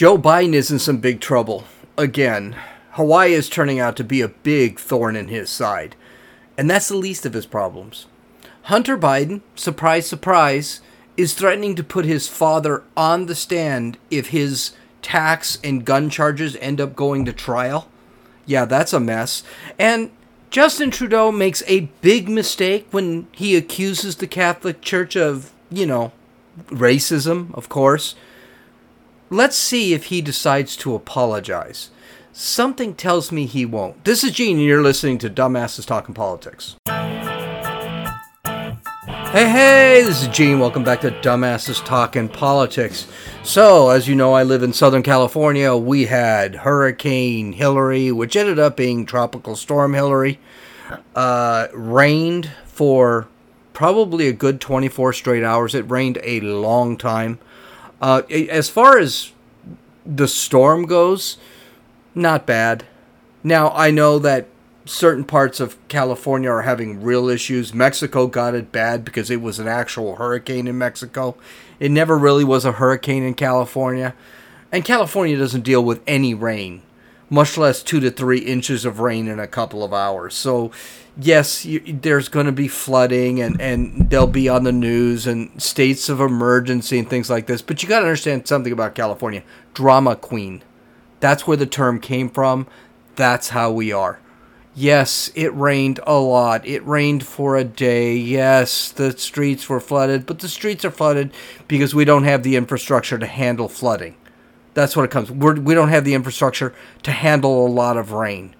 Joe Biden is in some big trouble. Again, Hawaii is turning out to be a big thorn in his side. And that's the least of his problems. Hunter Biden, surprise, surprise, is threatening to put his father on the stand if his tax and gun charges end up going to trial. Yeah, that's a mess. And Justin Trudeau makes a big mistake when he accuses the Catholic Church of, you know, racism, of course. Let's see if he decides to apologize. Something tells me he won't. This is Gene, and you're listening to Dumbasses Talking Politics. Hey, hey, this is Gene. Welcome back to Dumbasses Talking Politics. So, as you know, I live in Southern California. We had Hurricane Hilary, which ended up being Tropical Storm Hilary, Uh, rained for probably a good 24 straight hours. It rained a long time. Uh, as far as the storm goes, not bad. Now, I know that certain parts of California are having real issues. Mexico got it bad because it was an actual hurricane in Mexico. It never really was a hurricane in California. And California doesn't deal with any rain, much less two to three inches of rain in a couple of hours. So, yes, you, there's going to be flooding and, and they'll be on the news and states of emergency and things like this. But you got to understand something about California drama queen. That's where the term came from. That's how we are. Yes, it rained a lot. It rained for a day. Yes, the streets were flooded, but the streets are flooded because we don't have the infrastructure to handle flooding. That's what it comes. We're, we don't have the infrastructure to handle a lot of rain.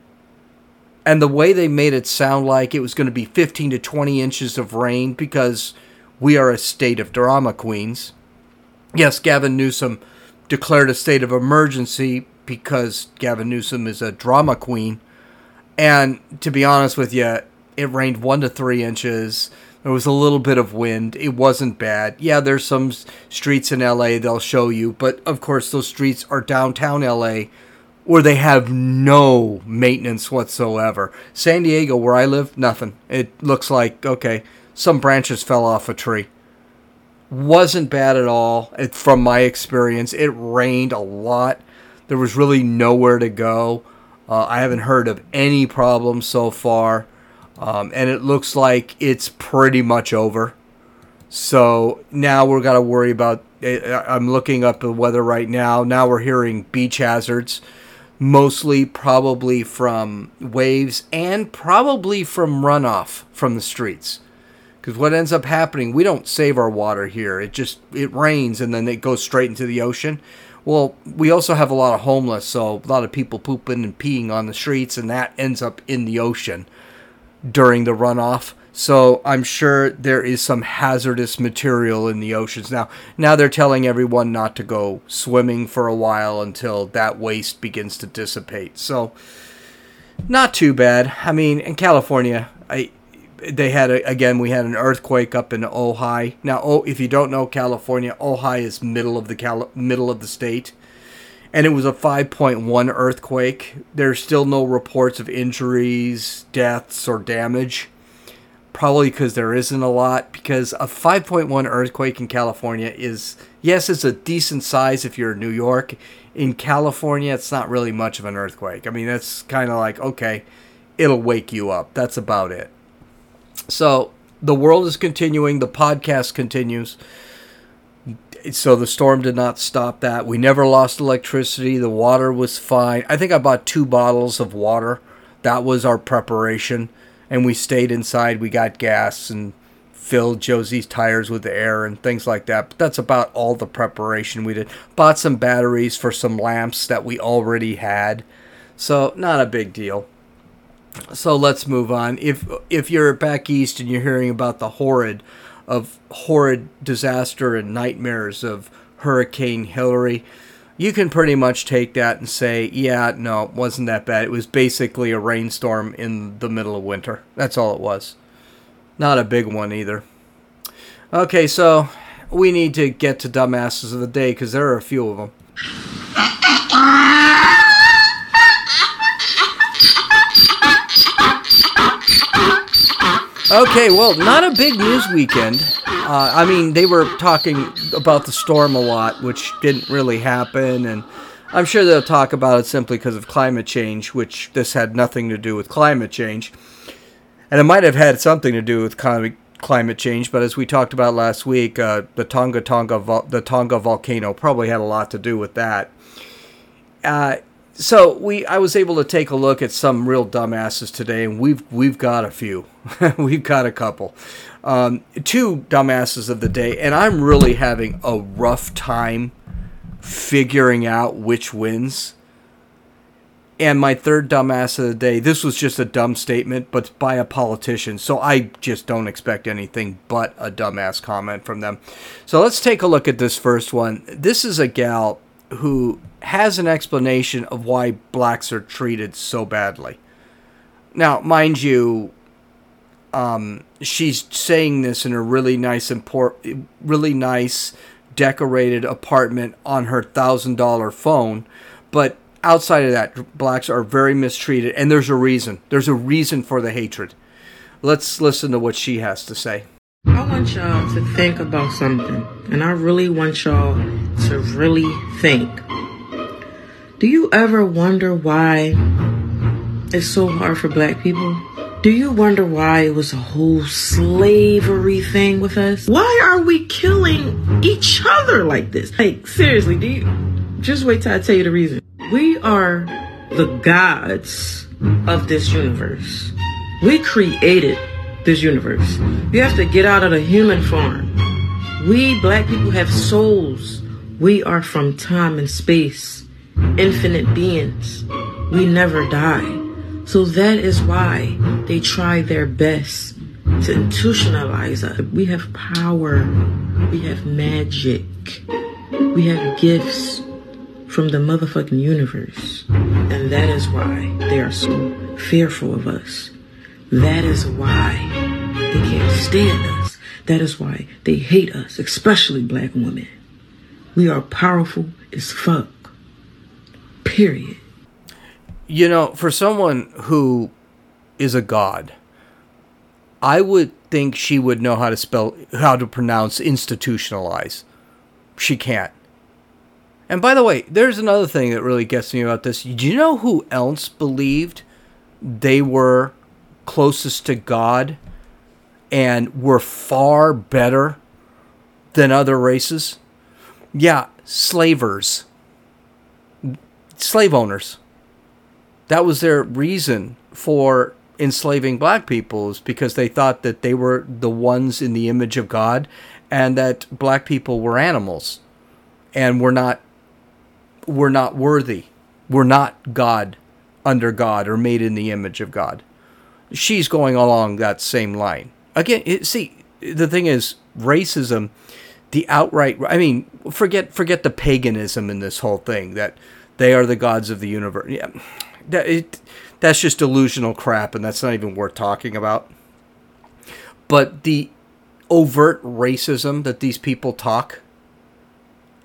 And the way they made it sound like it was going to be 15 to 20 inches of rain because we are a state of drama queens. Yes, Gavin Newsom declared a state of emergency because Gavin Newsom is a drama queen and to be honest with you, it rained one to three inches. There was a little bit of wind. It wasn't bad. Yeah, there's some streets in LA they'll show you, but of course, those streets are downtown LA where they have no maintenance whatsoever. San Diego, where I live, nothing. It looks like, okay, some branches fell off a tree. Wasn't bad at all, it, from my experience. It rained a lot. There was really nowhere to go. Uh, I haven't heard of any problems so far, um, and it looks like it's pretty much over. So now we're got to worry about. Eh, I'm looking up the weather right now. Now we're hearing beach hazards, mostly probably from waves and probably from runoff from the streets. Because what ends up happening, we don't save our water here. It just it rains and then it goes straight into the ocean. Well, we also have a lot of homeless, so a lot of people pooping and peeing on the streets, and that ends up in the ocean during the runoff. So I'm sure there is some hazardous material in the oceans now. Now they're telling everyone not to go swimming for a while until that waste begins to dissipate. So not too bad. I mean, in California, I they had a, again we had an earthquake up in Ojai. Now, oh, if you don't know California, Ojai is middle of the Cal- middle of the state, and it was a 5.1 earthquake. There's still no reports of injuries, deaths, or damage. Probably because there isn't a lot. Because a 5.1 earthquake in California is yes, it's a decent size if you're in New York. In California, it's not really much of an earthquake. I mean, that's kind of like okay, it'll wake you up. That's about it. So the world is continuing. The podcast continues. So the storm did not stop that. We never lost electricity. The water was fine. I think I bought two bottles of water. That was our preparation. And we stayed inside. We got gas and filled Josie's tires with air and things like that. But that's about all the preparation we did. Bought some batteries for some lamps that we already had. So, not a big deal. So let's move on. If if you're back east and you're hearing about the horrid of horrid disaster and nightmares of Hurricane Hilary, you can pretty much take that and say, yeah, no, it wasn't that bad. It was basically a rainstorm in the middle of winter. That's all it was. Not a big one either. Okay, so we need to get to dumbasses of the day because there are a few of them. Okay, well, not a big news weekend. Uh, I mean, they were talking about the storm a lot, which didn't really happen, and I'm sure they'll talk about it simply because of climate change, which this had nothing to do with climate change. And it might have had something to do with climate change, but as we talked about last week, uh, the Tonga Tonga the Tonga volcano probably had a lot to do with that. Uh, so we I was able to take a look at some real dumbasses today, and we've we've got a few, we've got a couple, um, two dumbasses of the day, and I'm really having a rough time figuring out which wins. And my third dumbass of the day, this was just a dumb statement, but by a politician. So I just don't expect anything but a dumbass comment from them. So let's take a look at this first one. This is a gal who has an explanation of why blacks are treated so badly. Now, mind you, um, she's saying this in a really nice, import, really nice, decorated apartment on her thousand dollar phone, but outside of that, blacks are very mistreated, and there's a reason. There's a reason for the hatred. Let's listen to what she has to say. I want y'all to think about something, and I really want y'all to really think. Do you ever wonder why it's so hard for black people? Do you wonder why it was a whole slavery thing with us? Why are we killing each other like this? Like, seriously, do you just wait till I tell you the reason? We are the gods of this universe. We created this universe. You have to get out of the human form. We black people have souls. We are from time and space, infinite beings. We never die. So that is why they try their best to institutionalize us. We have power. We have magic. We have gifts from the motherfucking universe. And that is why they are so fearful of us. That is why they can't stand us. That is why they hate us, especially black women. We are powerful as fuck. Period. You know, for someone who is a god, I would think she would know how to spell, how to pronounce institutionalize. She can't. And by the way, there's another thing that really gets me about this. Do you know who else believed they were closest to God and were far better than other races? Yeah, slavers, slave owners. That was their reason for enslaving black people is because they thought that they were the ones in the image of God and that black people were animals and were not were not worthy. We're not God under God or made in the image of God. She's going along that same line. Again, it, see, the thing is, racism, the outright, I mean, forget forget the paganism in this whole thing that they are the gods of the universe. Yeah, that it, that's just delusional crap, and that's not even worth talking about. But the overt racism that these people talk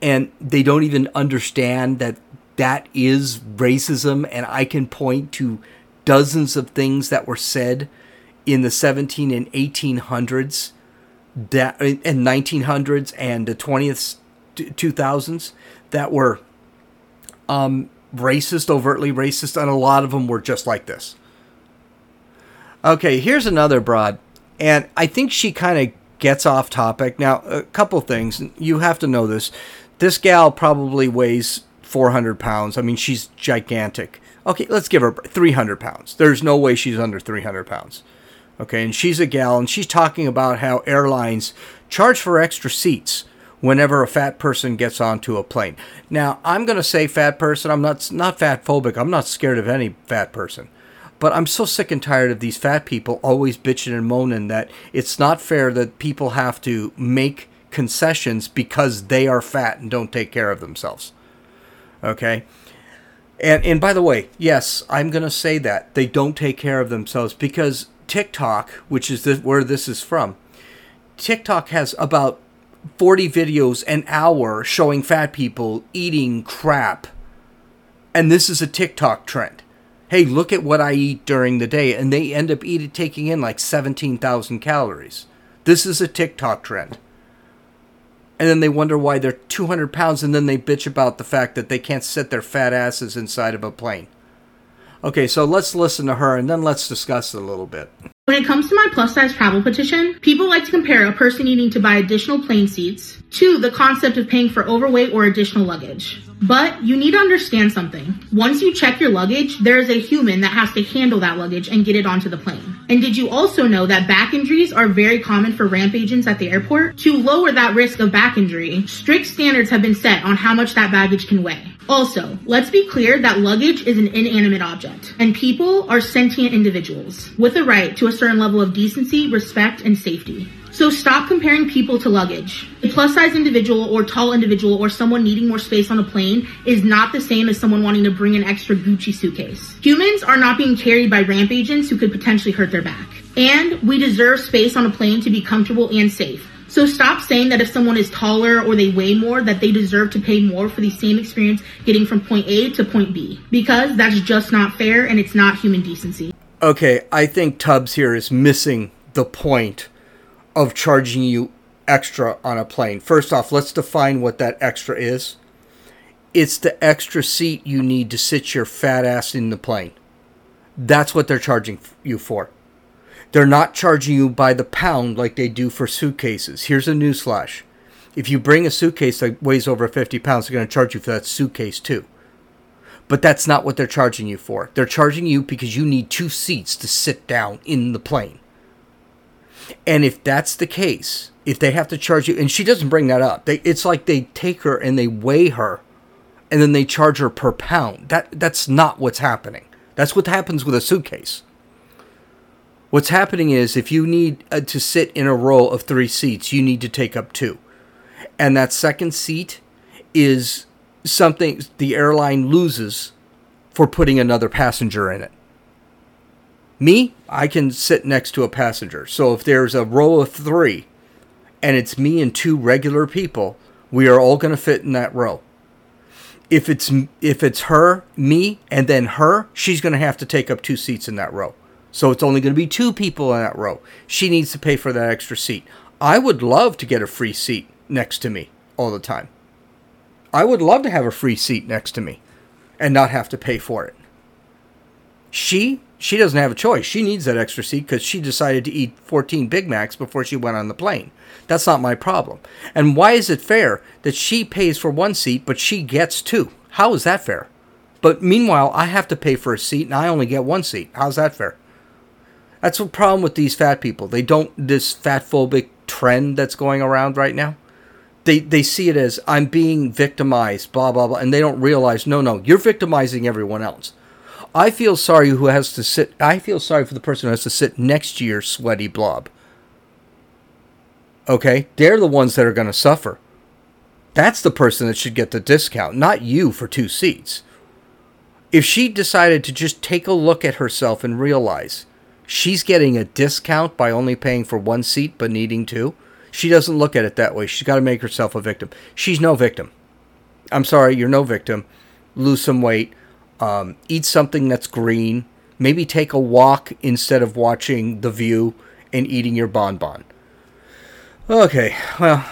and they don't even understand that that is racism and I can point to dozens of things that were said in the 17 and 1800s that and 1900s and the 20th 2000s that were um, racist overtly racist and a lot of them were just like this okay here's another broad and i think she kind of gets off topic now a couple things you have to know this this gal probably weighs 400 pounds. I mean, she's gigantic. Okay, let's give her 300 pounds. There's no way she's under 300 pounds. Okay, and she's a gal, and she's talking about how airlines charge for extra seats whenever a fat person gets onto a plane. Now, I'm going to say fat person. I'm not not fat phobic. I'm not scared of any fat person. But I'm so sick and tired of these fat people always bitching and moaning that it's not fair that people have to make concessions because they are fat and don't take care of themselves. Okay? And and by the way, yes, I'm going to say that they don't take care of themselves because TikTok, which is the, where this is from, TikTok has about 40 videos an hour showing fat people eating crap. And this is a TikTok trend. Hey, look at what I eat during the day and they end up eating taking in like 17,000 calories. This is a TikTok trend. and then they wonder why they're 200 pounds, and then they bitch about the fact that they can't sit their fat asses inside of a plane. Okay, so let's listen to her and then let's discuss it a little bit. When it comes to my plus size travel petition, people like to compare a person needing to buy additional plane seats to the concept of paying for overweight or additional luggage. But you need to understand something. Once you check your luggage, there is a human that has to handle that luggage and get it onto the plane. And did you also know that back injuries are very common for ramp agents at the airport? To lower that risk of back injury, strict standards have been set on how much that baggage can weigh. Also, let's be clear that luggage is an inanimate object, and people are sentient individuals with a right to a certain level of decency, respect, and safety. So stop comparing people to luggage. A plus size individual or tall individual or someone needing more space on a plane is not the same as someone wanting to bring an extra Gucci suitcase. Humans are not being carried by ramp agents who could potentially hurt their back. And we deserve space on a plane to be comfortable and safe. So stop saying that if someone is taller or they weigh more, that they deserve to pay more for the same experience getting from point A to point B. Because that's just not fair and it's not human decency. Okay, I think Tubbs here is missing the point of charging you extra on a plane. First off, let's define what that extra is. It's the extra seat you need to sit your fat ass in the plane. That's what they're charging you for. They're not charging you by the pound like they do for suitcases. Here's a newsflash. If you bring a suitcase that weighs over 50 pounds, they're going to charge you for that suitcase too. But that's not what they're charging you for. They're charging you because you need two seats to sit down in the plane. And if that's the case, if they have to charge you, and she doesn't bring that up, they, it's like they take her and they weigh her, and then they charge her per pound. That that's not what's happening. That's what happens with a suitcase. What's happening is if you need uh, to sit in a row of three seats, you need to take up two, and that second seat is something the airline loses for putting another passenger in it. Me, I can sit next to a passenger. So if there's a row of three and it's me and two regular people, we are all going to fit in that row. If it's if it's her, me, and then her, she's going to have to take up two seats in that row. So it's only going to be two people in that row. She needs to pay for that extra seat. I would love to get a free seat next to me all the time. I would love to have a free seat next to me and not have to pay for it. She she doesn't have a choice. She needs that extra seat because she decided to eat 14 Big Macs before she went on the plane. That's not my problem. And why is it fair that she pays for one seat but she gets two? How is that fair? But meanwhile, I have to pay for a seat and I only get one seat. How's that fair? That's the problem with these fat people. They don't this fat phobic trend that's going around right now. They they see it as I'm being victimized, blah blah blah, and they don't realize no no, you're victimizing everyone else. I feel sorry who has to sit. I feel sorry for the person who has to sit next to your sweaty blob. Okay, they're the ones that are going to suffer. That's the person that should get the discount, not you for two seats. If she decided to just take a look at herself and realize she's getting a discount by only paying for one seat but needing two, she doesn't look at it that way. She's got to make herself a victim. She's no victim. I'm sorry, you're no victim. Lose some weight um, eat something that's green. Maybe take a walk instead of watching The View and eating your bonbon. Okay, well,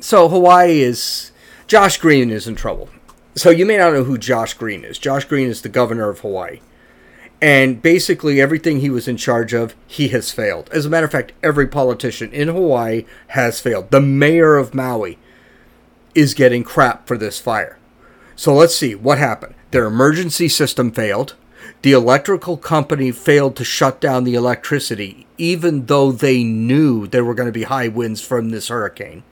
so Hawaii is. Josh Green is in trouble. So you may not know who Josh Green is. Josh Green is the governor of Hawaii. And basically, everything he was in charge of, he has failed. As a matter of fact, every politician in Hawaii has failed. The mayor of Maui is getting crap for this fire. So let's see what happened. Their emergency system failed. The electrical company failed to shut down the electricity, even though they knew there were going to be high winds from this hurricane.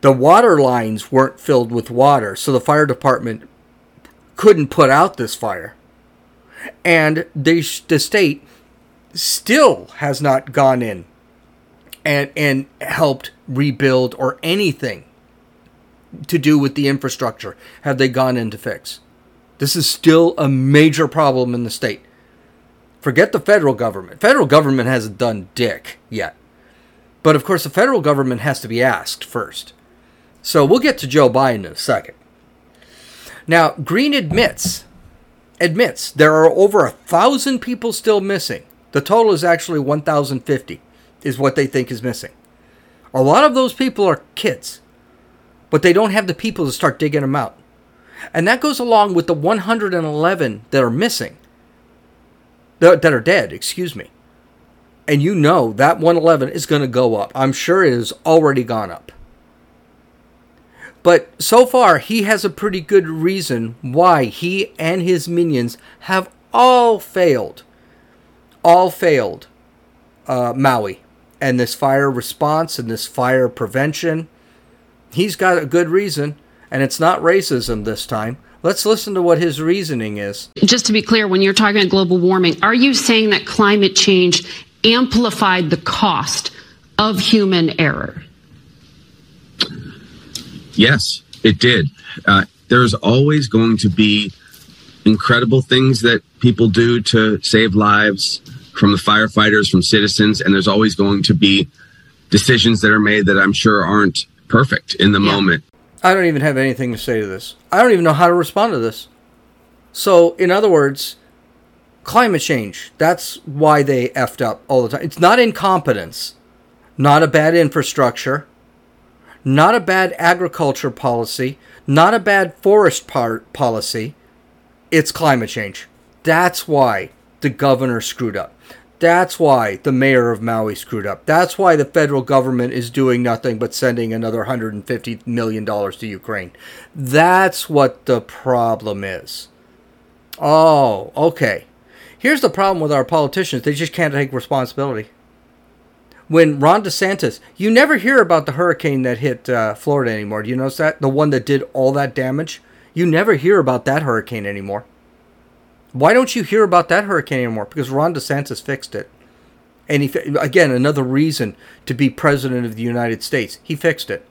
The water lines weren't filled with water, so the fire department couldn't put out this fire. And the, the state still has not gone in and, and helped rebuild or anything to do with the infrastructure have they gone in to fix. This is still a major problem in the state. Forget the federal government. Federal government hasn't done dick yet. But of course, the federal government has to be asked first. So we'll get to Joe Biden in a second. Now, Green admits admits there are over a thousand people still missing. The total is actually 1,050, is what they think is missing. A lot of those people are kids. but they don't have the people to start digging them out. And that goes along with the 111 that are missing, that are dead, excuse me. And you know that 111 is going to go up. I'm sure it has already gone up. But so far, he has a pretty good reason why he and his minions have all failed. All failed uh, Maui and this fire response and this fire prevention. He's got a good reason, and it's not racism this time. Let's listen to what his reasoning is. Just to be clear, when you're talking about global warming, are you saying that climate change amplified the cost of human error? Yes, it did. Uh, there's always going to be incredible things that people do to save lives from the firefighters, from citizens, and there's always going to be decisions that are made that I'm sure aren't perfect in the yeah. moment. I don't even have anything to say to this. I don't even know how to respond to this. So, in other words, climate change, that's why they effed up all the time. It's not incompetence, not a bad infrastructure, not a bad agriculture policy, not a bad forest part policy. It's climate change. That's why the governor screwed up. That's why the mayor of Maui screwed up. That's why the federal government is doing nothing but sending another $150 million to Ukraine. That's what the problem is. Oh, okay. Here's the problem with our politicians they just can't take responsibility. When Ron DeSantis, you never hear about the hurricane that hit uh, Florida anymore. Do you notice that? The one that did all that damage? You never hear about that hurricane anymore. Why don't you hear about that hurricane anymore? Because Ron DeSantis fixed it. And he, again, another reason to be president of the United States. He fixed it.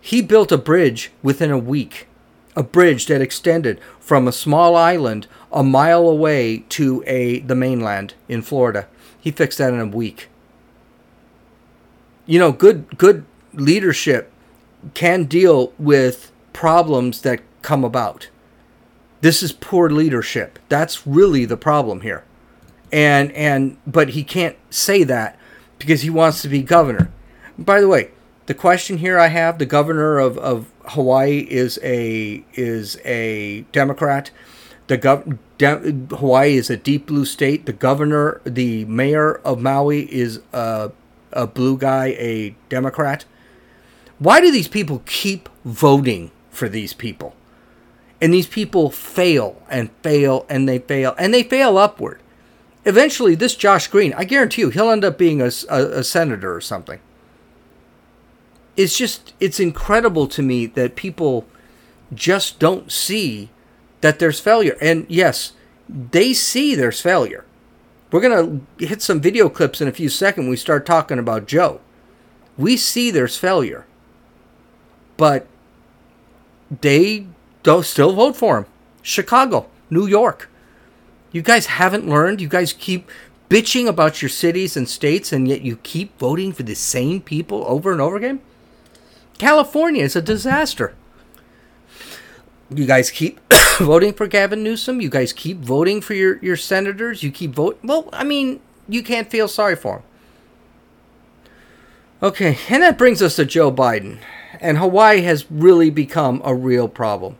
He built a bridge within a week, a bridge that extended from a small island a mile away to a the mainland in Florida. He fixed that in a week. You know, good good leadership can deal with problems that come about. This is poor leadership. That's really the problem here. And and but he can't say that because he wants to be governor. By the way, the question here I have, the governor of, of Hawaii is a is a Democrat. The gov De- Hawaii is a deep blue state. The governor, the mayor of Maui is a, a blue guy, a Democrat. Why do these people keep voting for these people? And these people fail and fail and they fail and they fail upward. Eventually, this Josh Green, I guarantee you, he'll end up being a, a, a senator or something. It's just, it's incredible to me that people just don't see that there's failure. And yes, they see there's failure. We're going to hit some video clips in a few seconds. when We start talking about Joe. We see there's failure. But they don't still vote for him. Chicago, New York. You guys haven't learned. You guys keep bitching about your cities and states, and yet you keep voting for the same people over and over again. California is a disaster. You guys keep voting for Gavin Newsom. You guys keep voting for your, your senators. You keep voting. Well, I mean, you can't feel sorry for them. Okay, and that brings us to Joe Biden. And Hawaii has really become a real problem.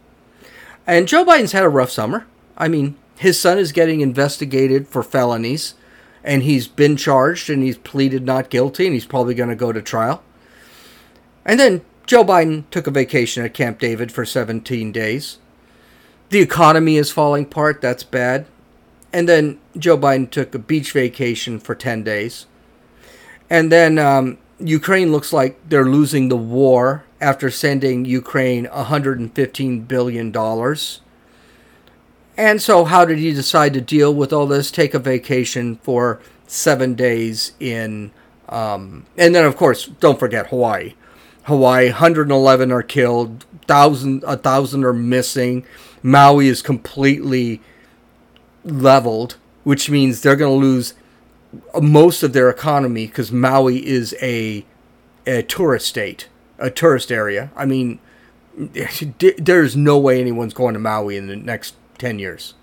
And Joe Biden's had a rough summer. I mean, his son is getting investigated for felonies, and he's been charged and he's pleaded not guilty, and he's probably going to go to trial. And then Joe Biden took a vacation at Camp David for 17 days. The economy is falling apart. That's bad. And then Joe Biden took a beach vacation for 10 days. And then um, Ukraine looks like they're losing the war after sending Ukraine $115 billion. And so, how did he decide to deal with all this? Take a vacation for seven days in, um, and then of course, don't forget Hawaii. Hawaii, 111 are killed, thousand, a thousand are missing. Maui is completely leveled, which means they're going to lose most of their economy because Maui is a, a tourist state a tourist area. I mean, there's no way anyone's going to Maui in the next 10 years.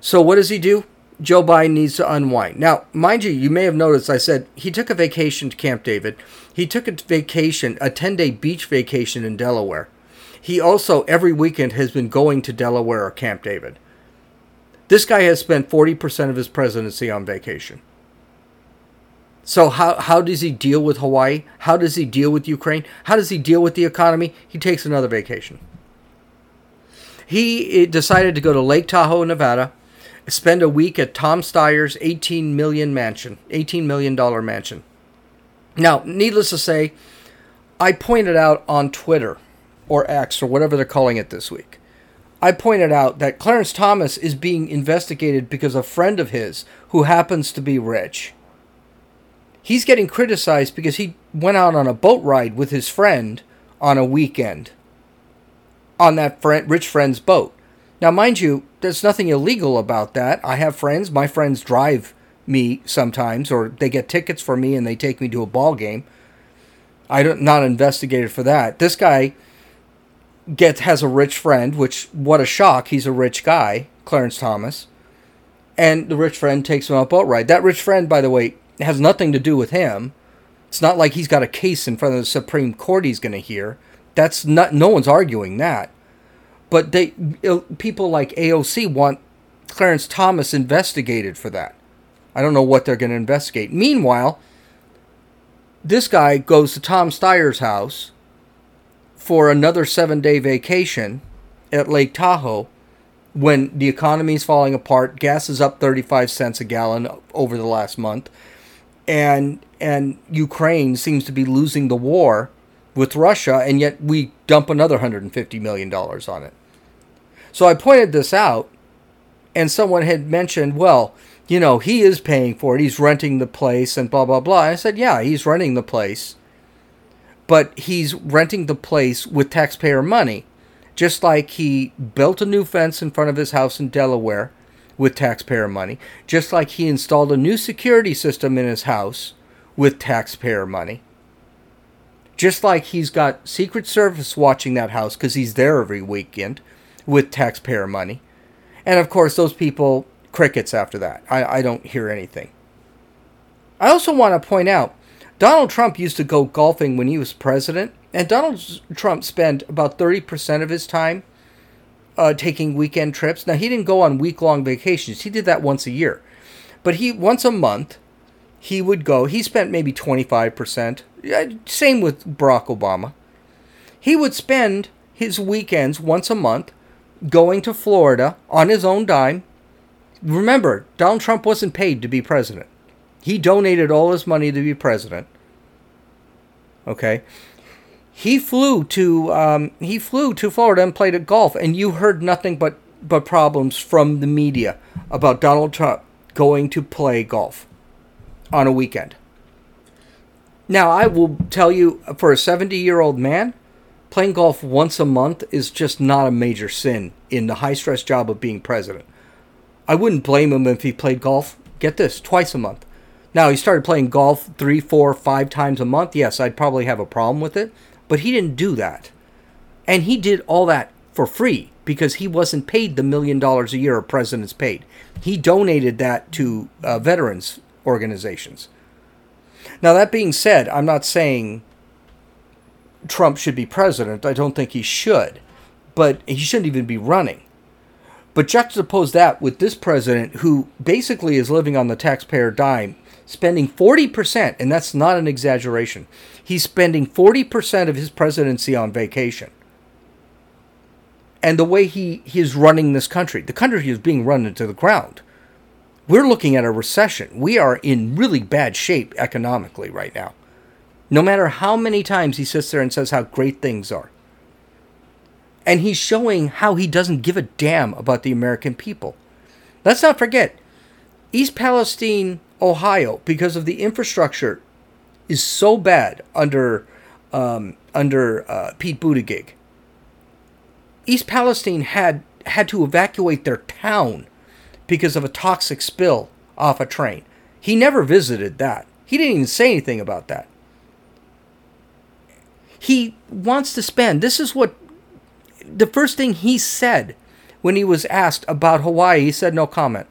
So, what does he do? Joe Biden needs to unwind. Now, mind you, you may have noticed I said he took a vacation to Camp David. He took a vacation, a 10 day beach vacation in Delaware. He also, every weekend, has been going to Delaware or Camp David. This guy has spent 40% of his presidency on vacation. So, how, how does he deal with Hawaii? How does he deal with Ukraine? How does he deal with the economy? He takes another vacation. He eh, decided to go to Lake Tahoe, Nevada, spend a week at Tom Steyer's 18 million mansion, 18 million dollar mansion. Now, needless to say, I pointed out on Twitter or X or whatever they're calling it this week. I pointed out that Clarence Thomas is being investigated because a friend of his who happens to be rich. He's getting criticized because he went out on a boat ride with his friend on a weekend on that friend, rich friend's boat. Now, mind you, there's nothing illegal about that. I have friends, my friends drive me sometimes, or they get tickets for me and they take me to a ball game. I don't not investigated for that. This guy gets has a rich friend, which what a shock. He's a rich guy, Clarence Thomas, and the rich friend takes him on a boat ride. That rich friend, by the way, has nothing to do with him. It's not like he's got a case in front of the Supreme Court he's going to hear. That's not. No one's arguing that. But they uh, people like AOC want Clarence Thomas investigated for that. I don't know what they're going to investigate. Meanwhile, this guy goes to Tom Steyer's house for another seven day vacation at Lake Tahoe when the economy is falling apart. Gas is up 35 cents a gallon over the last month. And, and Ukraine seems to be losing the war with Russia, and yet we dump another $150 million on it. So I pointed this out, and someone had mentioned, well, you know, he is paying for it. He's renting the place and blah, blah, blah. I said, yeah, he's renting the place. But he's renting the place with taxpayer money. Just like he built a new fence in front of his house in Delaware with taxpayer money. Just like he installed a new security system in his house with taxpayer money. Just like he's got Secret Service watching that house because he's there every weekend with taxpayer money. And of course, those people crickets after that. I, I don't hear anything. I also want to point out Donald Trump used to go golfing when he was president, and Donald Trump spent about 30% of his time uh, taking weekend trips. Now, he didn't go on week long vacations, he did that once a year. But he, once a month, he would go. He spent maybe 25%. Same with Barack Obama. He would spend his weekends once a month going to Florida on his own dime remember, Donald Trump wasn't paid to be president. He donated all his money to be president. Okay, he flew to um, he flew to Florida and played at golf, and you heard nothing but but problems from the media about Donald Trump going to play golf on a weekend. Now, I will tell you, for a 70 year old man, playing golf once a month is just not a major sin in the high stress job of being president. I wouldn't blame him if he played golf. Get this, twice a month. Now he started playing golf three, four, five times a month. Yes, I'd probably have a problem with it, but he didn't do that, and he did all that for free because he wasn't paid the million dollars a year a president's paid. He donated that to uh, veterans organizations. Now that being said, I'm not saying Trump should be president. I don't think he should, but he shouldn't even be running. But juxtapose that with this president who basically is living on the taxpayer dime, spending 40%, and that's not an exaggeration. He's spending 40% of his presidency on vacation. And the way he, he is running this country, the country is being run into the ground. We're looking at a recession. We are in really bad shape economically right now. No matter how many times he sits there and says how great things are. And he's showing how he doesn't give a damn about the American people. Let's not forget, East Palestine, Ohio, because of the infrastructure, is so bad under um, under uh, Pete Buttigieg. East Palestine had had to evacuate their town because of a toxic spill off a train. He never visited that. He didn't even say anything about that. He wants to spend. This is what the first thing he said when he was asked about Hawaii, he said no comment.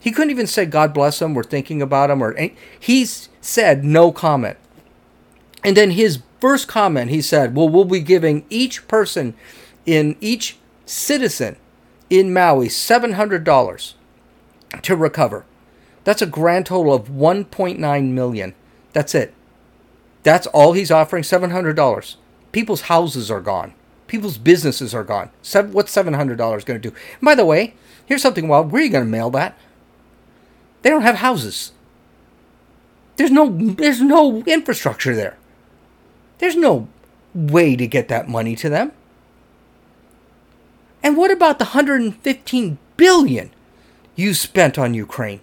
He couldn't even say God bless him, we're thinking about him, or he said no comment. And then his first comment, he said, Well, we'll be giving each person in each citizen in Maui $700 to recover. That's a grand total of 1.9 million. That's it. That's all he's offering $700. People's houses are gone. People's businesses are gone. What's $700 going to do? By the way, here's something wild. Where are you going to mail that? They don't have houses. There's no there's no infrastructure there. There's no way to get that money to them. And what about the 115 billion you spent on Ukraine?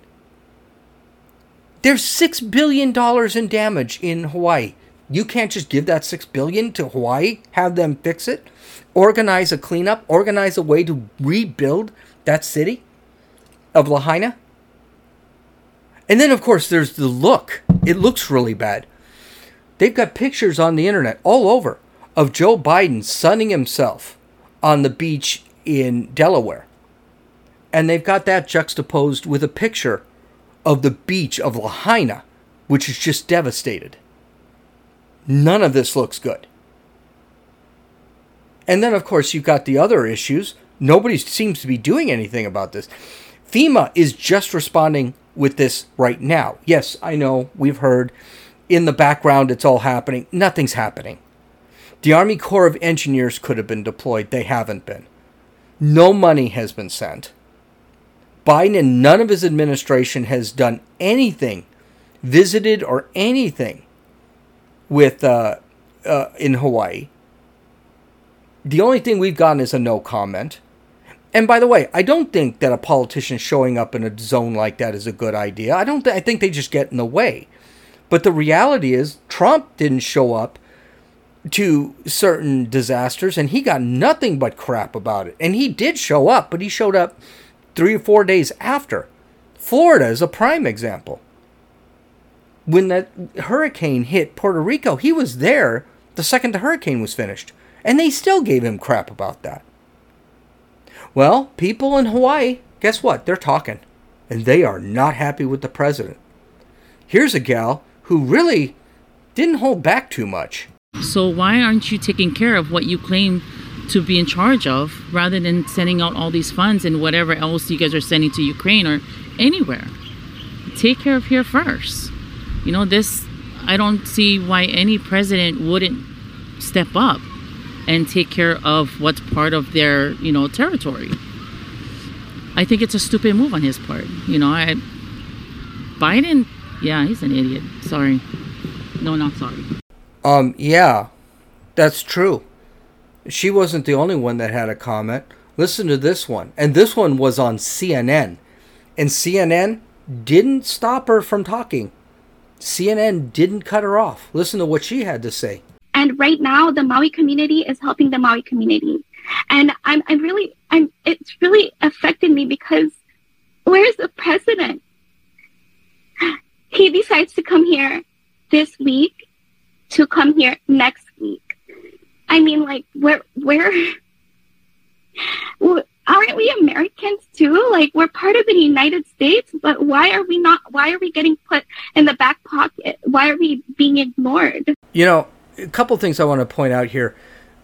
There's 6 billion dollars in damage in Hawaii. You can't just give that 6 billion to Hawaii, have them fix it, organize a cleanup, organize a way to rebuild that city of Lahaina. And then of course there's the look. It looks really bad. They've got pictures on the internet all over of Joe Biden sunning himself on the beach in Delaware. And they've got that juxtaposed with a picture of the beach of Lahaina, which is just devastated. None of this looks good. And then, of course, you've got the other issues. Nobody seems to be doing anything about this. FEMA is just responding with this right now. Yes, I know we've heard in the background it's all happening. Nothing's happening. The Army Corps of Engineers could have been deployed, they haven't been. No money has been sent. Biden and none of his administration has done anything, visited or anything with uh, uh, in Hawaii. The only thing we've gotten is a no comment. And by the way, I don't think that a politician showing up in a zone like that is a good idea. I don't. Th- I think they just get in the way. But the reality is, Trump didn't show up to certain disasters, and he got nothing but crap about it. And he did show up, but he showed up three or four days after. Florida is a prime example. When that hurricane hit Puerto Rico, he was there the second the hurricane was finished, and they still gave him crap about that. Well, people in Hawaii, guess what? They're talking, and they are not happy with the president. Here's a gal who really didn't hold back too much. So, why aren't you taking care of what you claim to be in charge of rather than sending out all these funds and whatever else you guys are sending to Ukraine or anywhere? Take care of here first. You know, this, I don't see why any president wouldn't step up and take care of what's part of their, you know, territory. I think it's a stupid move on his part. You know, I Biden, yeah, he's an idiot. Sorry. No, not sorry. Um, yeah, that's true. She wasn't the only one that had a comment. Listen to this one. And this one was on CNN. And CNN didn't stop her from talking. CNN didn't cut her off. Listen to what she had to say. And right now, the Maui community is helping the Maui community. And I'm, I'm really, I'm, it's really affected me because where's the president? He decides to come here this week to come here next week. I mean, like, where, where, aren't we Americans too? Like, we're part of the United States, but why are we not, why are we getting put in the back pocket? Why are we being ignored? You know, a couple things I want to point out here.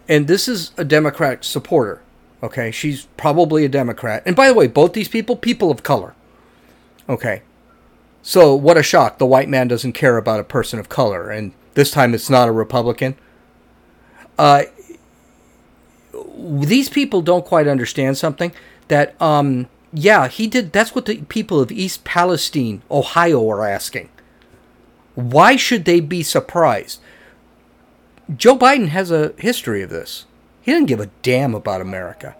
And this is a Democrat supporter. Okay. She's probably a Democrat. And by the way, both these people, people of color. Okay. So what a shock. The white man doesn't care about a person of color. And this time it's not a Republican. Uh, these people don't quite understand something that, um, yeah, he did. That's what the people of East Palestine, Ohio, are asking. Why should they be surprised? Joe Biden has a history of this. He didn't give a damn about America.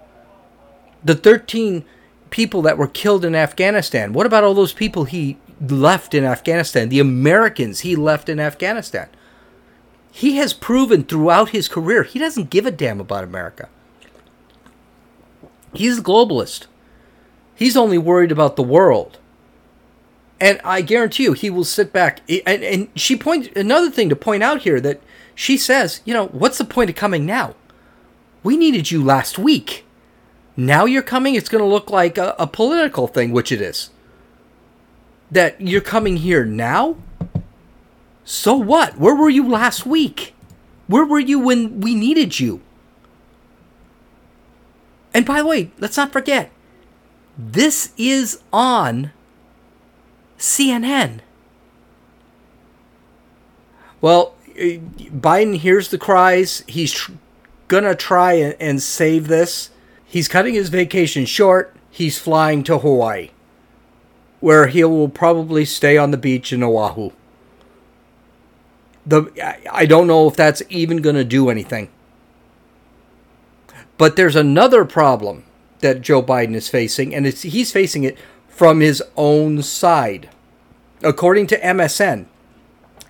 The 13 people that were killed in Afghanistan, what about all those people he left in Afghanistan? The Americans he left in Afghanistan. He has proven throughout his career he doesn't give a damn about America. He's a globalist. He's only worried about the world. And I guarantee you, he will sit back. And, and she points another thing to point out here that she says, you know, what's the point of coming now? We needed you last week. Now you're coming, it's going to look like a, a political thing, which it is. That you're coming here now? So what? Where were you last week? Where were you when we needed you? And by the way, let's not forget, this is on CNN. Well, Biden hears the cries. He's tr- gonna try and, and save this. He's cutting his vacation short. He's flying to Hawaii, where he will probably stay on the beach in Oahu. The I don't know if that's even to do anything. But there's another problem that Joe Biden is facing, and he's facing it from his own side. According to MSN,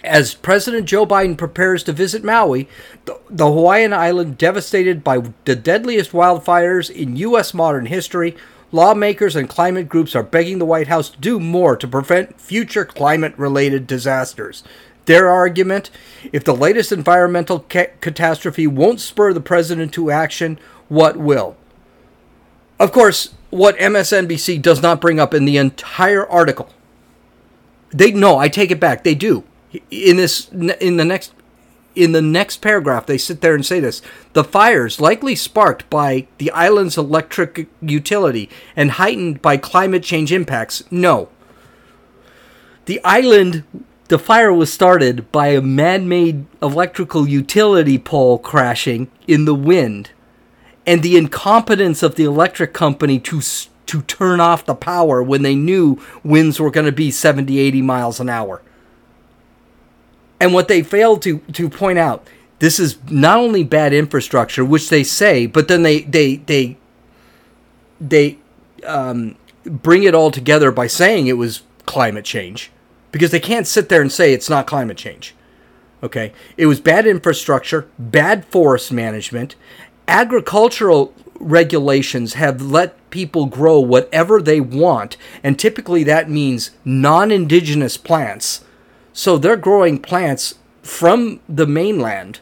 as President Joe Biden prepares to visit Maui, the, the, Hawaiian island devastated by the deadliest wildfires in U.S. modern history, lawmakers and climate groups are begging the White House to do more to prevent future climate related disasters. Their argument if the latest environmental ca- catastrophe won't spur the president to action, what will? Of course, what MSNBC does not bring up in the entire article. They no, I take it back. They do. In this in the next in the next paragraph they sit there and say this. The fires likely sparked by the island's electric utility and heightened by climate change impacts. No. The island the fire was started by a man-made electrical utility pole crashing in the wind and the incompetence of the electric company to to turn off the power when they knew winds were going to be 70 80 miles an hour and what they failed to to point out this is not only bad infrastructure which they say but then they they they they um, bring it all together by saying it was climate change. Because they can't sit there and say it's not climate change. Okay? It was bad infrastructure bad forest management. Agricultural regulations have let people grow whatever they want, and typically that means non indigenous plants. So they're growing plants from the mainland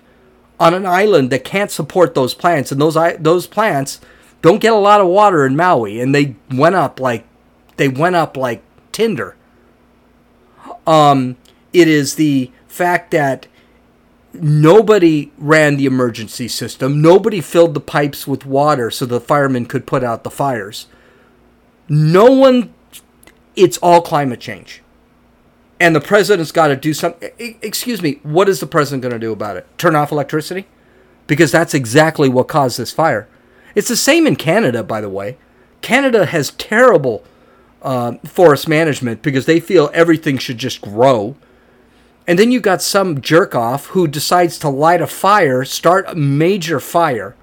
on an island that can't support those plants, and those those plants don't get a lot of water in Maui, and they went up like they went up like tinder. Um, it is the fact that nobody ran the emergency system. Nobody filled the pipes with water so the firemen could put out the fires. No one, it's all climate change. And the president's got to do something. Excuse me, what is the president going to do about it? Turn off electricity? Because that's exactly what caused this fire. It's the same in Canada, by the way. Canada has terrible uh, forest management because they feel everything should just grow and then you got some jerk off who decides to light a fire, start a major fire,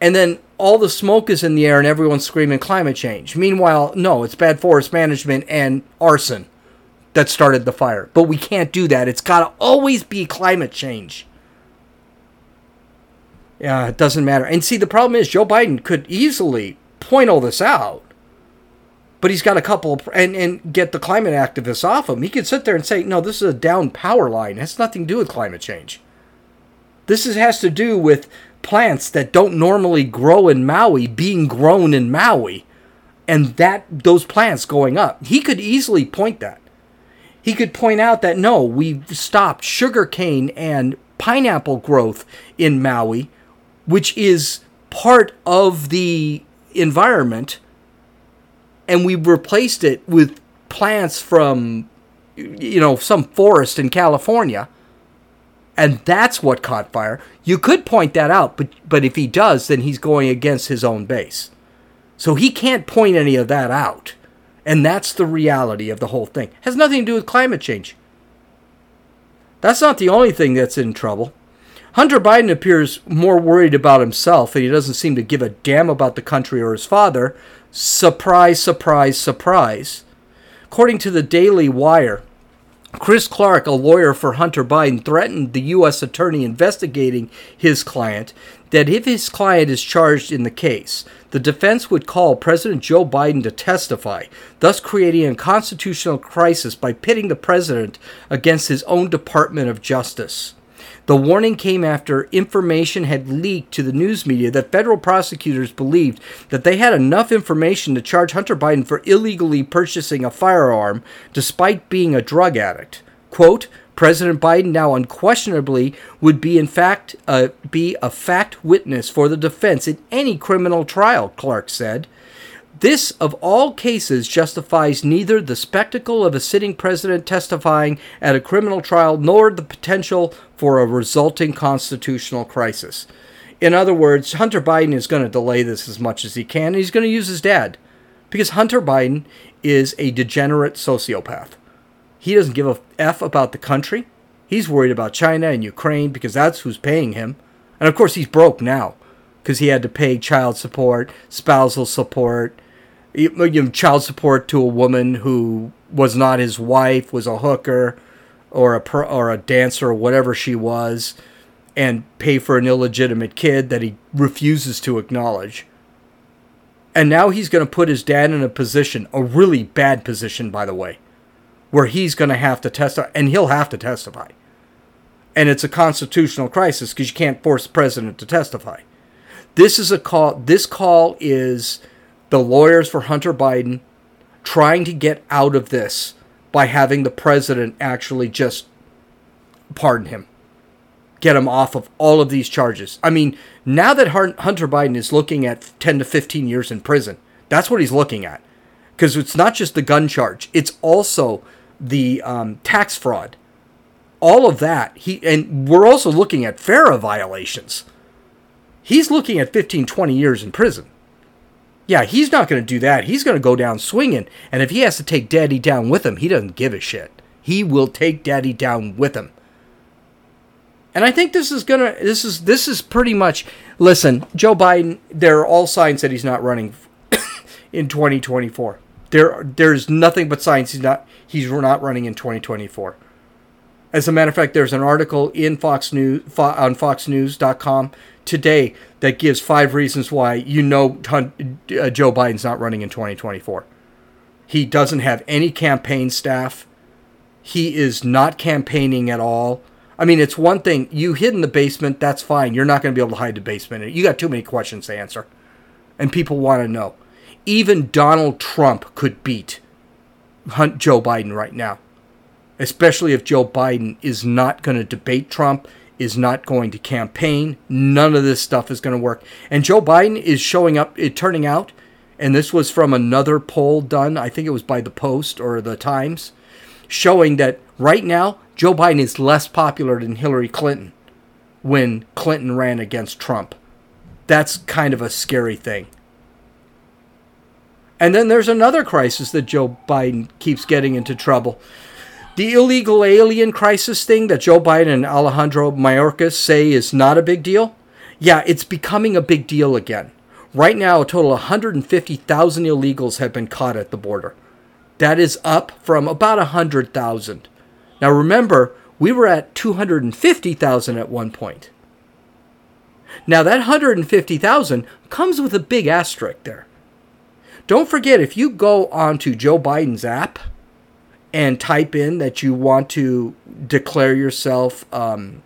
and then all the smoke is in the air and everyone's screaming climate change. Meanwhile, no, it's bad forest management and arson that started the fire. But we can't do that. It's got to always be climate change. Yeah, it doesn't matter. And see, the problem is Joe Biden could easily point all this out but he's got a couple of, and and get the climate activists off him. He could sit there and say, "No, this is a down power line. It has nothing to do with climate change. This is, has to do with plants that don't normally grow in Maui being grown in Maui, and that those plants going up." He could easily point that. He could point out that no, we've stopped sugarcane and pineapple growth in Maui, which is part of the environment and we replaced it with plants from you know some forest in California and that's what caught fire. You could point that out but but if he does then he's going against his own base. So he can't point any of that out and that's the reality of the whole thing. It has nothing to do with climate change. That's not the only thing that's in trouble. Hunter Biden appears more worried about himself and he doesn't seem to give a damn about the country or his father. Surprise, surprise, surprise. According to the Daily Wire, Chris Clark, a lawyer for Hunter Biden, threatened the U.S. attorney investigating his client that if his client is charged in the case, the defense would call President Joe Biden to testify, thus creating a constitutional crisis by pitting the president against his own Department of Justice. The warning came after information had leaked to the news media that federal prosecutors believed that they had enough information to charge Hunter Biden for illegally purchasing a firearm despite being a drug addict. Quote, President Biden now unquestionably would be in fact uh, be a fact witness for the defense in any criminal trial, Clark said. This, of all cases, justifies neither the spectacle of a sitting president testifying at a criminal trial nor the potential for a resulting constitutional crisis. In other words, Hunter Biden is going to delay this as much as he can, and he's going to use his dad. Because Hunter Biden is a degenerate sociopath. He doesn't give a F about the country. He's worried about China and Ukraine because that's who's paying him. And of course, he's broke now because he had to pay child support, spousal support, you know, child support to a woman who was not his wife, was a hooker or a per, or a dancer or whatever she was, and pay for an illegitimate kid that he refuses to acknowledge. And now he's going to put his dad in a position, a really bad position, by the way, where he's going to have to testify, and he'll have to testify. And it's a constitutional crisis because you can't force the president to testify. This is a call. This call is the lawyers for Hunter Biden trying to get out of this by having the president actually just pardon him, get him off of all of these charges. I mean, now that Hunter Biden is looking at 10 to 15 years in prison, that's what he's looking at. Because it's not just the gun charge, it's also the um, tax fraud. All of that. He And we're also looking at FARA violations. He's looking at 15, 20 years in prison. Yeah, he's not going to do that. He's going to go down swinging. And if he has to take Daddy down with him, he doesn't give a shit. He will take Daddy down with him. And I think this is gonna. This is this is pretty much. Listen, Joe Biden. There are all signs that he's not running in 2024. There, there's nothing but signs he's not. He's not running in 2024. As a matter of fact, there's an article in Fox News on FoxNews.com today that gives five reasons why you know uh, Joe Biden's not running in 2024. He doesn't have any campaign staff. He is not campaigning at all. I mean, it's one thing you hid in the basement. That's fine. You're not going to be able to hide the basement. You got too many questions to answer, and people want to know. Even Donald Trump could beat Hunt Joe Biden right now, especially if Joe Biden is not going to debate Trump is not going to campaign. None of this stuff is going to work. And Joe Biden is showing up, it turning out, and this was from another poll done, I think it was by the Post or the Times, showing that right now Joe Biden is less popular than Hillary Clinton when Clinton ran against Trump. That's kind of a scary thing. And then there's another crisis that Joe Biden keeps getting into trouble. The illegal alien crisis thing that Joe Biden and Alejandro Mayorkas say is not a big deal, yeah, it's becoming a big deal again. Right now, a total of 150,000 illegals have been caught at the border. That is up from about 100,000. Now remember, we were at 250,000 at one point. Now that 150,000 comes with a big asterisk there. Don't forget, if you go onto Joe Biden's app, and type in that you want to declare yourself um,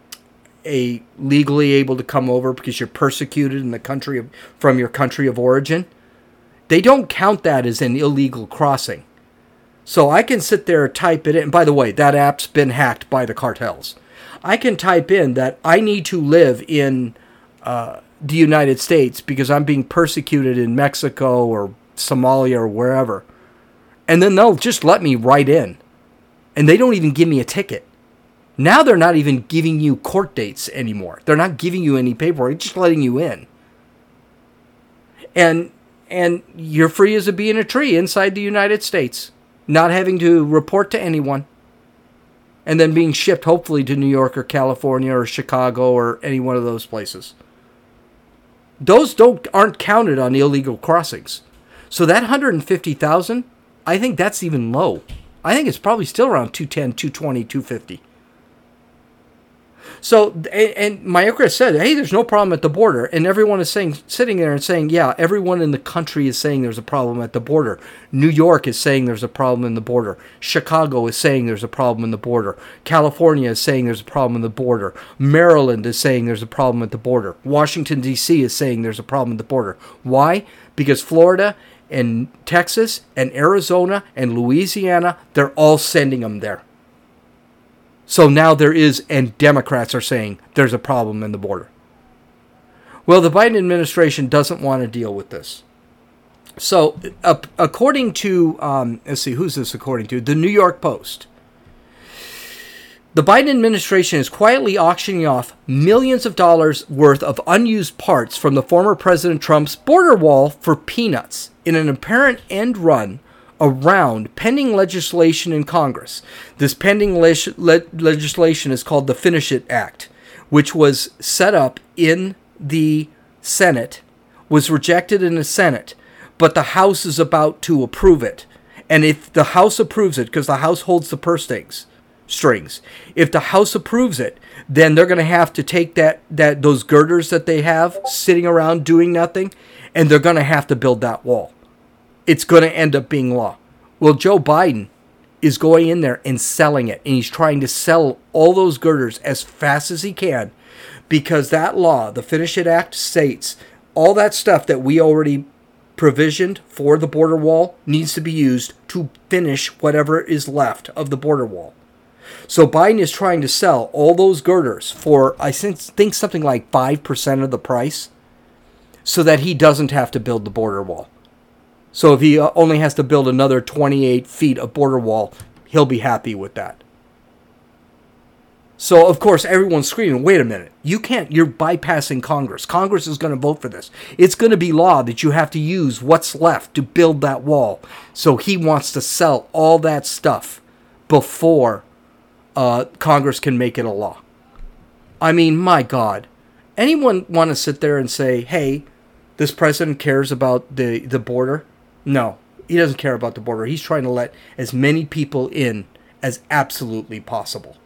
a legally able to come over because you're persecuted in the country of, from your country of origin, they don't count that as an illegal crossing. So I can sit there and type it in. By the way, that app's been hacked by the cartels. I can type in that I need to live in uh, the United States because I'm being persecuted in Mexico or Somalia or wherever and then they'll just let me right in. And they don't even give me a ticket. Now they're not even giving you court dates anymore. They're not giving you any paperwork, just letting you in. And and you're free as a bee in a tree inside the United States, not having to report to anyone. And then being shipped hopefully to New York or California or Chicago or any one of those places. Those don't aren't counted on illegal crossings. So that 150,000 I think that's even low. I think it's probably still around 210, 220, 250. So, and, and Mayorkas said, hey, there's no problem at the border. And everyone is saying, sitting there and saying, yeah, everyone in the country is saying there's a problem at the border. New York is saying there's a problem in the border. Chicago is saying there's a problem in the border. California is saying there's a problem in the border. Maryland is saying there's a problem at the border. Washington, D.C. is saying there's a problem at the border. Why? Because Florida and Texas and Arizona and Louisiana, they're all sending them there. So now there is, and Democrats are saying there's a problem in the border. Well, the Biden administration doesn't want to deal with this. So, uh, according to, um, let's see, who's this according to? The New York Post. The Biden administration is quietly auctioning off millions of dollars worth of unused parts from the former President Trump's border wall for peanuts in an apparent end run around pending legislation in Congress. This pending le- le- legislation is called the Finish It Act, which was set up in the Senate, was rejected in the Senate, but the House is about to approve it. And if the House approves it, because the House holds the purse strings, strings, if the House approves it, then they're going to have to take that that those girders that they have sitting around doing nothing, and they're going to have to build that wall it's going to end up being law. Well, Joe Biden is going in there and selling it, and he's trying to sell all those girders as fast as he can because that law, the Finish It Act, states all that stuff that we already provisioned for the border wall needs to be used to finish whatever is left of the border wall. So Biden is trying to sell all those girders for, I think, something like 5% of the price so that he doesn't have to build the border wall. So if he uh, only has to build another 28 feet of border wall, he'll be happy with that. So of course everyone's screaming, "Wait a minute. You can't you're bypassing Congress. Congress is going to vote for this. It's going to be law that you have to use what's left to build that wall." So he wants to sell all that stuff before uh, Congress can make it a law. I mean, my God. Anyone want to sit there and say, "Hey, this president cares about the the border"? No, he doesn't care about the border. He's trying to let as many people in as absolutely possible.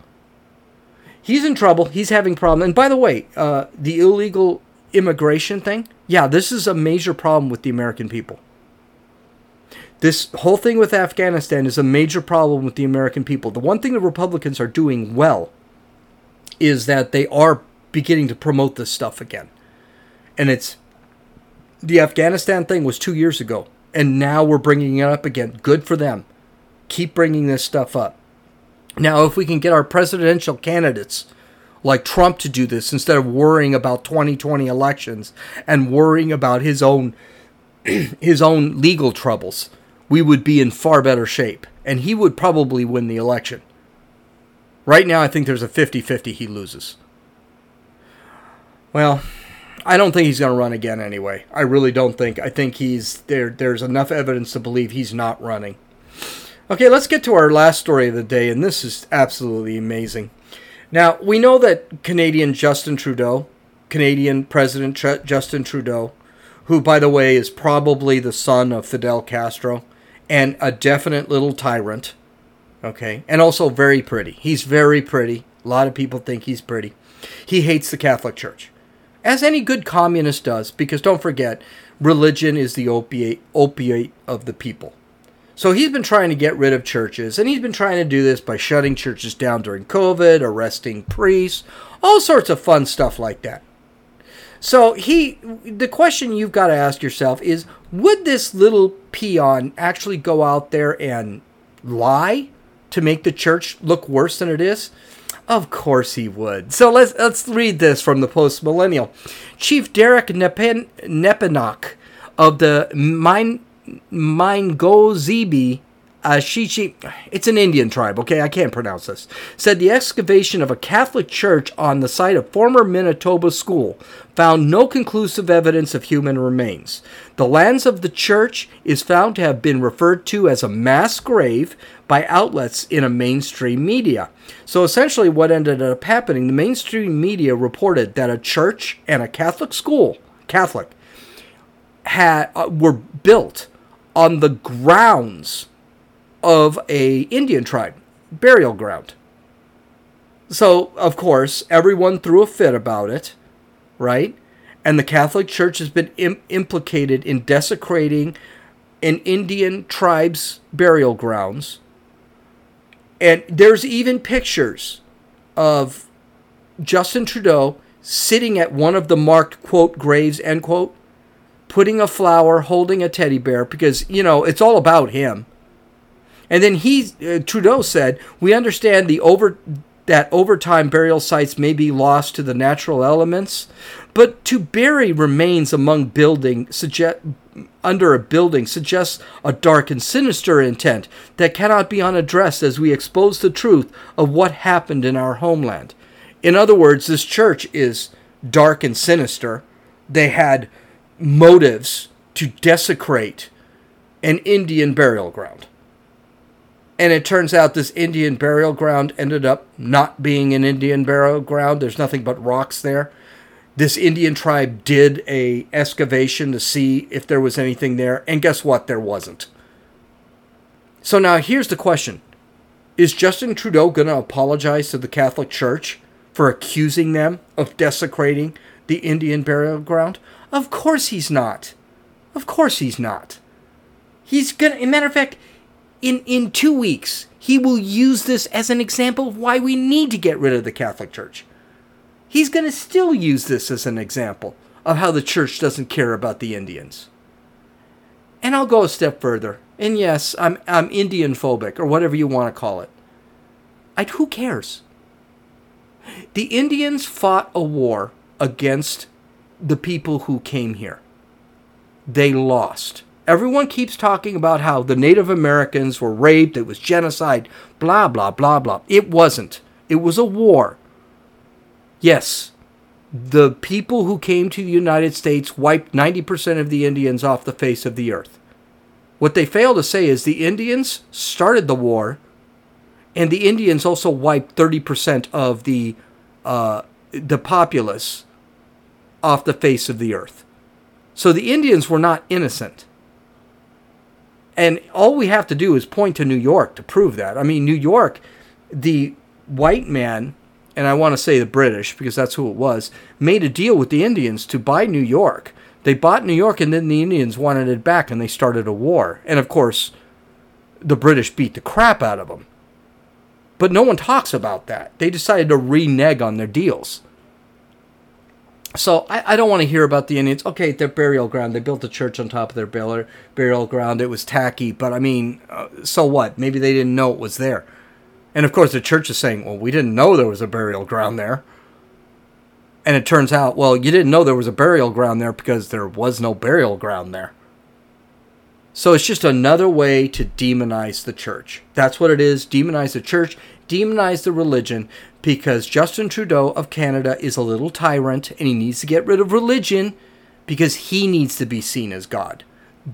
He's in trouble. He's having problems. And by the way, uh, the illegal immigration thing, yeah, this is a major problem with the American people. This whole thing with Afghanistan is a major problem with the American people. The one thing the Republicans are doing well is that they are beginning to promote this stuff again. And it's the Afghanistan thing was two years ago and now we're bringing it up again. Good for them. Keep bringing this stuff up. Now, if we can get our presidential candidates like Trump to do this instead of worrying about 2020 elections and worrying about his own his own legal troubles, we would be in far better shape and he would probably win the election. Right now I think there's a 50-50 he loses. Well, I don't think he's going to run again anyway. I really don't think. I think he's there. There's enough evidence to believe he's not running. Okay, let's get to our last story of the day, and this is absolutely amazing. Now we know that Canadian Justin Trudeau, Canadian President Justin Trudeau, who by the way is probably the son of Fidel Castro, and a definite little tyrant. Okay, and also very pretty. He's very pretty. A lot of people think he's pretty. He hates the Catholic Church as any good communist does, because don't forget, religion is the opiate, opiate of the people. So he's been trying to get rid of churches, and he's been trying to do this by shutting churches down during COVID, arresting priests, all sorts of fun stuff like that. So he, the question you've got to ask yourself is: Would this little peon actually go out there and lie to make the church look worse than it is? Of course he would. So let's let's read this from the post millennial. Chief Derek Nepen, Nepenok of the Mine Ashichi, it's an Indian tribe, okay? I can't pronounce this. Said the excavation of a Catholic church on the site of former Manitoba school found no conclusive evidence of human remains. The lands of the church is found to have been referred to as a mass grave by outlets in a mainstream media. So essentially, what ended up happening, the mainstream media reported that a church and a Catholic school, Catholic, had uh, were built on the grounds of a Indian tribe burial ground. So, of course, everyone threw a fit about it, right? And the Catholic Church has been Im- implicated in desecrating an Indian tribe's burial grounds. And there's even pictures of Justin Trudeau sitting at one of the marked quote graves end quote putting a flower holding a teddy bear because you know it's all about him and then he uh, Trudeau said, "We understand the over that over time burial sites may be lost to the natural elements, but to bury remains among building suggest under a building suggests a dark and sinister intent that cannot be unaddressed as we expose the truth of what happened in our homeland. In other words, this church is dark and sinister. They had motives to desecrate an Indian burial ground. And it turns out this Indian burial ground ended up not being an Indian burial ground. There's nothing but rocks there. This Indian tribe did a excavation to see if there was anything there, and guess what? There wasn't. So now here's the question. Is Justin Trudeau going to apologize to the Catholic Church for accusing them of desecrating the Indian burial ground? Of course he's not. Of course he's not. He's gonna. Matter of fact, in in two weeks, he will use this as an example of why we need to get rid of the Catholic Church. He's gonna still use this as an example of how the church doesn't care about the Indians. And I'll go a step further. And yes, I'm I'm Indian phobic or whatever you want to call it. I who cares? The Indians fought a war against the people who came here. They lost. Everyone keeps talking about how the Native Americans were raped, it was genocide, blah, blah, blah, blah. It wasn't. It was a war. Yes, the people who came to the United States wiped 90% of the Indians off the face of the earth. What they fail to say is the Indians started the war, and the Indians also wiped 30% of the, uh, the populace off the face of the earth. So the Indians were not innocent. And all we have to do is point to New York to prove that. I mean, New York, the white man, and I want to say the British because that's who it was, made a deal with the Indians to buy New York. They bought New York and then the Indians wanted it back and they started a war. And of course, the British beat the crap out of them. But no one talks about that. They decided to renege on their deals. So I, I don't want to hear about the Indians. Okay, their burial ground. They built a church on top of their burial, burial ground. It was tacky, but I mean, uh, so what? Maybe they didn't know it was there. And of course, the church is saying, well, we didn't know there was a burial ground there. And it turns out, well, you didn't know there was a burial ground there because there was no burial ground there. So it's just another way to demonize the church. That's what it is demonize the church, demonize the religion, because Justin Trudeau of Canada is a little tyrant and he needs to get rid of religion because he needs to be seen as God.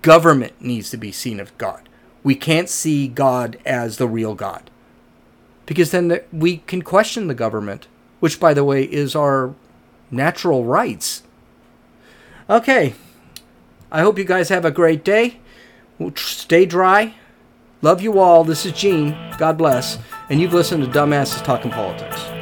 Government needs to be seen as God. We can't see God as the real God because then we can question the government, which, by the way, is our natural rights. Okay. I hope you guys have a great day. Stay dry. Love you all. This is Gene. God bless. And you've listened to Dumbasses Talking Politics.